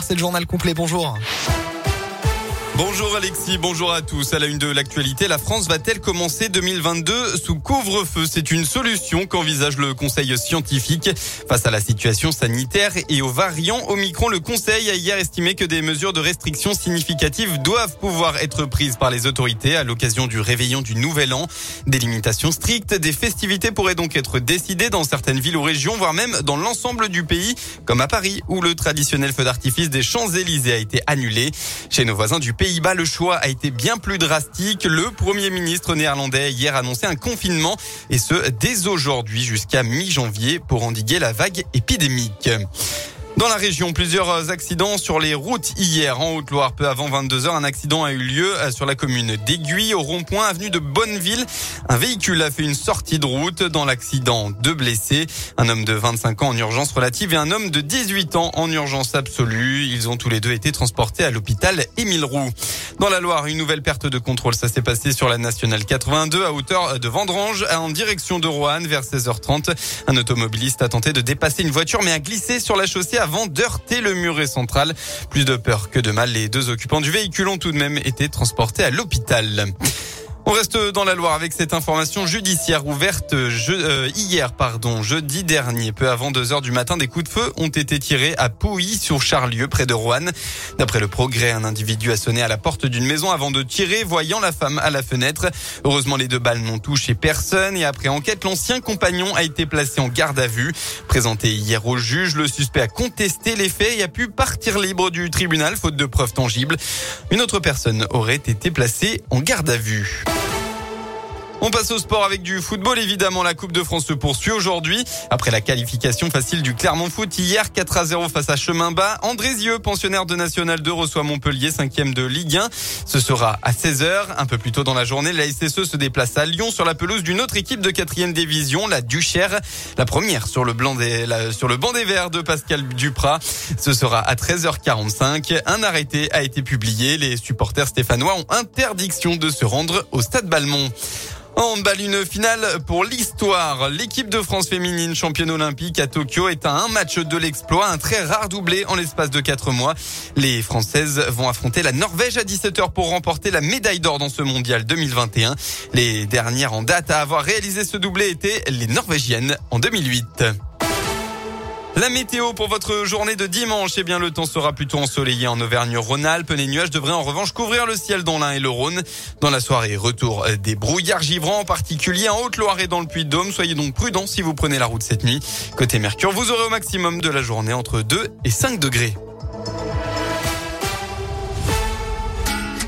C'est le journal complet. Bonjour. Bonjour Alexis, bonjour à tous. À la une de l'actualité, la France va-t-elle commencer 2022 sous couvre-feu? C'est une solution qu'envisage le Conseil scientifique. Face à la situation sanitaire et aux variants Omicron, le Conseil a hier estimé que des mesures de restriction significatives doivent pouvoir être prises par les autorités à l'occasion du réveillon du Nouvel An. Des limitations strictes, des festivités pourraient donc être décidées dans certaines villes ou régions, voire même dans l'ensemble du pays, comme à Paris, où le traditionnel feu d'artifice des Champs-Élysées a été annulé. Chez nos voisins du pays, Pays-Bas, le choix a été bien plus drastique. Le Premier ministre néerlandais hier annoncé un confinement et ce dès aujourd'hui jusqu'à mi-janvier pour endiguer la vague épidémique. Dans la région, plusieurs accidents sur les routes hier en Haute-Loire. Peu avant 22 heures, un accident a eu lieu euh, sur la commune d'Aiguille, au rond-point avenue de Bonneville. Un véhicule a fait une sortie de route. Dans l'accident, deux blessés. Un homme de 25 ans en urgence relative et un homme de 18 ans en urgence absolue. Ils ont tous les deux été transportés à l'hôpital Émile Roux. Dans la Loire, une nouvelle perte de contrôle. Ça s'est passé sur la nationale 82 à hauteur de Vendrange en direction de Roanne vers 16h30. Un automobiliste a tenté de dépasser une voiture mais a glissé sur la chaussée avant d'heurter le muret central. Plus de peur que de mal, les deux occupants du véhicule ont tout de même été transportés à l'hôpital. On reste dans la Loire avec cette information judiciaire ouverte je, euh, hier, pardon, jeudi dernier, peu avant 2 heures du matin, des coups de feu ont été tirés à Pouilly sur Charlieu, près de Roanne. D'après le progrès, un individu a sonné à la porte d'une maison avant de tirer, voyant la femme à la fenêtre. Heureusement, les deux balles n'ont touché personne et après enquête, l'ancien compagnon a été placé en garde à vue. Présenté hier au juge, le suspect a contesté les faits et a pu partir libre du tribunal faute de preuves tangibles. Une autre personne aurait été placée en garde à vue. On passe au sport avec du football. Évidemment, la Coupe de France se poursuit aujourd'hui. Après la qualification facile du Clermont Foot hier, 4 à 0 face à Chemin Bas. Andrézieux, pensionnaire de National 2, reçoit Montpellier, 5e de Ligue 1. Ce sera à 16h. Un peu plus tôt dans la journée, la SSE se déplace à Lyon sur la pelouse d'une autre équipe de 4e division, la Duchère. La première sur le, blanc des, sur le banc des Verts de Pascal Duprat. Ce sera à 13h45. Un arrêté a été publié. Les supporters stéphanois ont interdiction de se rendre au stade Balmont. En balle, une finale pour l'histoire. L'équipe de France féminine championne olympique à Tokyo est à un match de l'exploit, un très rare doublé en l'espace de quatre mois. Les Françaises vont affronter la Norvège à 17h pour remporter la médaille d'or dans ce mondial 2021. Les dernières en date à avoir réalisé ce doublé étaient les Norvégiennes en 2008. La météo pour votre journée de dimanche, eh bien le temps sera plutôt ensoleillé en Auvergne-Rhône-Alpes. Les nuages devraient en revanche couvrir le ciel dans l'Ain et le Rhône. Dans la soirée, retour des brouillards givrants, en particulier en Haute-Loire et dans le Puy-de-Dôme. Soyez donc prudents si vous prenez la route cette nuit. Côté Mercure, vous aurez au maximum de la journée entre 2 et 5 degrés.